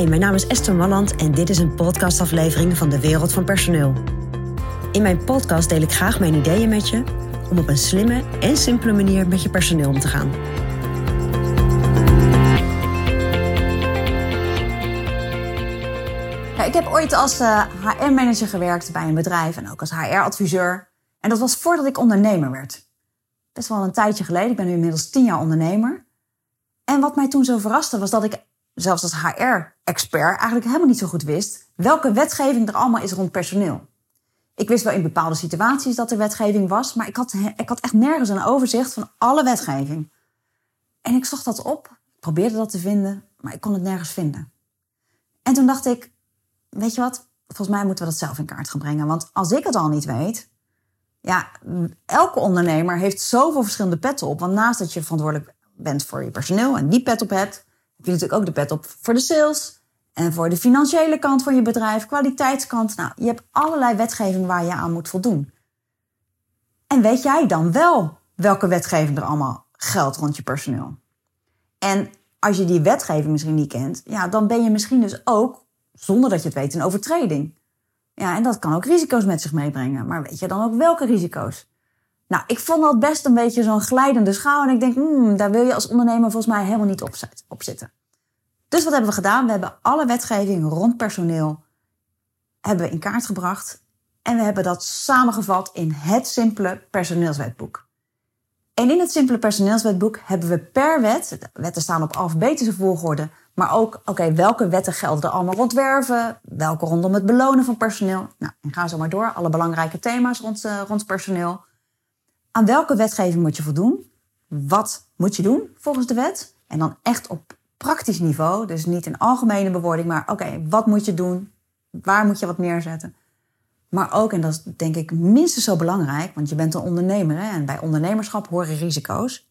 Hi, mijn naam is Esther Malland en dit is een podcastaflevering van de Wereld van Personeel. In mijn podcast deel ik graag mijn ideeën met je om op een slimme en simpele manier met je personeel om te gaan. Ja, ik heb ooit als HR-manager gewerkt bij een bedrijf en ook als HR-adviseur. En dat was voordat ik ondernemer werd. Best wel een tijdje geleden. Ik ben nu inmiddels tien jaar ondernemer. En wat mij toen zo verraste was dat ik zelfs als HR-expert eigenlijk helemaal niet zo goed wist welke wetgeving er allemaal is rond personeel. Ik wist wel in bepaalde situaties dat er wetgeving was, maar ik had, ik had echt nergens een overzicht van alle wetgeving. En ik zocht dat op, probeerde dat te vinden, maar ik kon het nergens vinden. En toen dacht ik, weet je wat, volgens mij moeten we dat zelf in kaart gaan brengen. Want als ik het al niet weet, ja, elke ondernemer heeft zoveel verschillende petten op. Want naast dat je verantwoordelijk bent voor je personeel en die pet op hebt, heb je natuurlijk ook de pet op voor de sales en voor de financiële kant van je bedrijf, kwaliteitskant. Nou, je hebt allerlei wetgeving waar je aan moet voldoen. En weet jij dan wel welke wetgeving er allemaal geldt rond je personeel? En als je die wetgeving misschien niet kent, ja, dan ben je misschien dus ook, zonder dat je het weet, een overtreding. Ja, en dat kan ook risico's met zich meebrengen. Maar weet je dan ook welke risico's? Nou, ik vond dat best een beetje zo'n glijdende schaal. En ik denk, hmm, daar wil je als ondernemer volgens mij helemaal niet op zitten. Dus wat hebben we gedaan? We hebben alle wetgeving rond personeel hebben we in kaart gebracht. En we hebben dat samengevat in het simpele personeelswetboek. En in het simpele personeelswetboek hebben we per wet, wetten staan op alfabetische volgorde, maar ook, oké, welke wetten gelden er allemaal rond werven, welke rondom het belonen van personeel. Nou, en ga zo maar door, alle belangrijke thema's rond, uh, rond personeel. Aan welke wetgeving moet je voldoen? Wat moet je doen volgens de wet? En dan echt op praktisch niveau, dus niet een algemene bewoording, maar oké, wat moet je doen? Waar moet je wat neerzetten? Maar ook, en dat is denk ik minstens zo belangrijk, want je bent een ondernemer hè, en bij ondernemerschap horen risico's.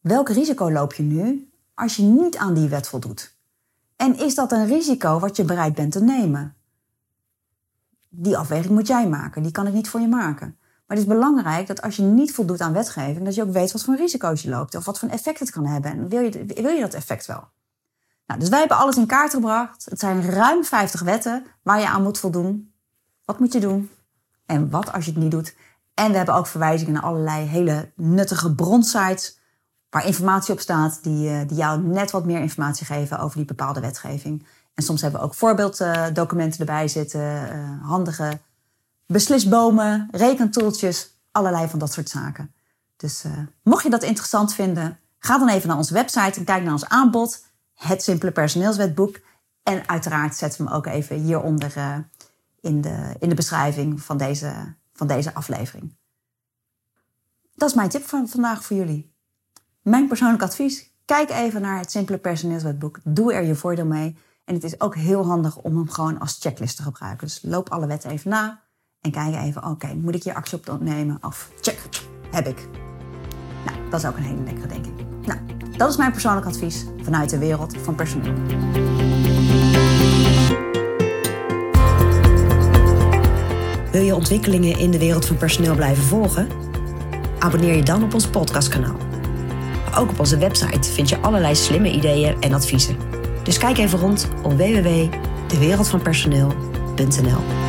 Welk risico loop je nu als je niet aan die wet voldoet? En is dat een risico wat je bereid bent te nemen? Die afweging moet jij maken, die kan ik niet voor je maken. Maar het is belangrijk dat als je niet voldoet aan wetgeving, dat je ook weet wat voor risico's je loopt of wat voor effect het kan hebben. En wil je, wil je dat effect wel? Nou, dus wij hebben alles in kaart gebracht. Het zijn ruim 50 wetten waar je aan moet voldoen. Wat moet je doen? En wat als je het niet doet? En we hebben ook verwijzingen naar allerlei hele nuttige bronsites waar informatie op staat die, eh, die jou net wat meer informatie geven over die bepaalde wetgeving. En soms hebben we ook voorbeelddocumenten erbij zitten, eh, handige beslisbomen, rekentoeltjes, allerlei van dat soort zaken. Dus uh, mocht je dat interessant vinden, ga dan even naar onze website en kijk naar ons aanbod, het Simpele Personeelswetboek. En uiteraard zetten we hem ook even hieronder uh, in, de, in de beschrijving van deze, van deze aflevering. Dat is mijn tip van vandaag voor jullie. Mijn persoonlijk advies: kijk even naar het Simpele Personeelswetboek. Doe er je voordeel mee. En het is ook heel handig om hem gewoon als checklist te gebruiken. Dus loop alle wetten even na. En kijk even, oké, moet ik hier actie op nemen? Of check, heb ik. Nou, dat is ook een hele lekkere, denk ik. Nou, dat is mijn persoonlijk advies vanuit de wereld van personeel. Wil je ontwikkelingen in de wereld van personeel blijven volgen? Abonneer je dan op ons podcastkanaal. Ook op onze website vind je allerlei slimme ideeën en adviezen. Dus kijk even rond op www.dewereldvanpersoneel.nl.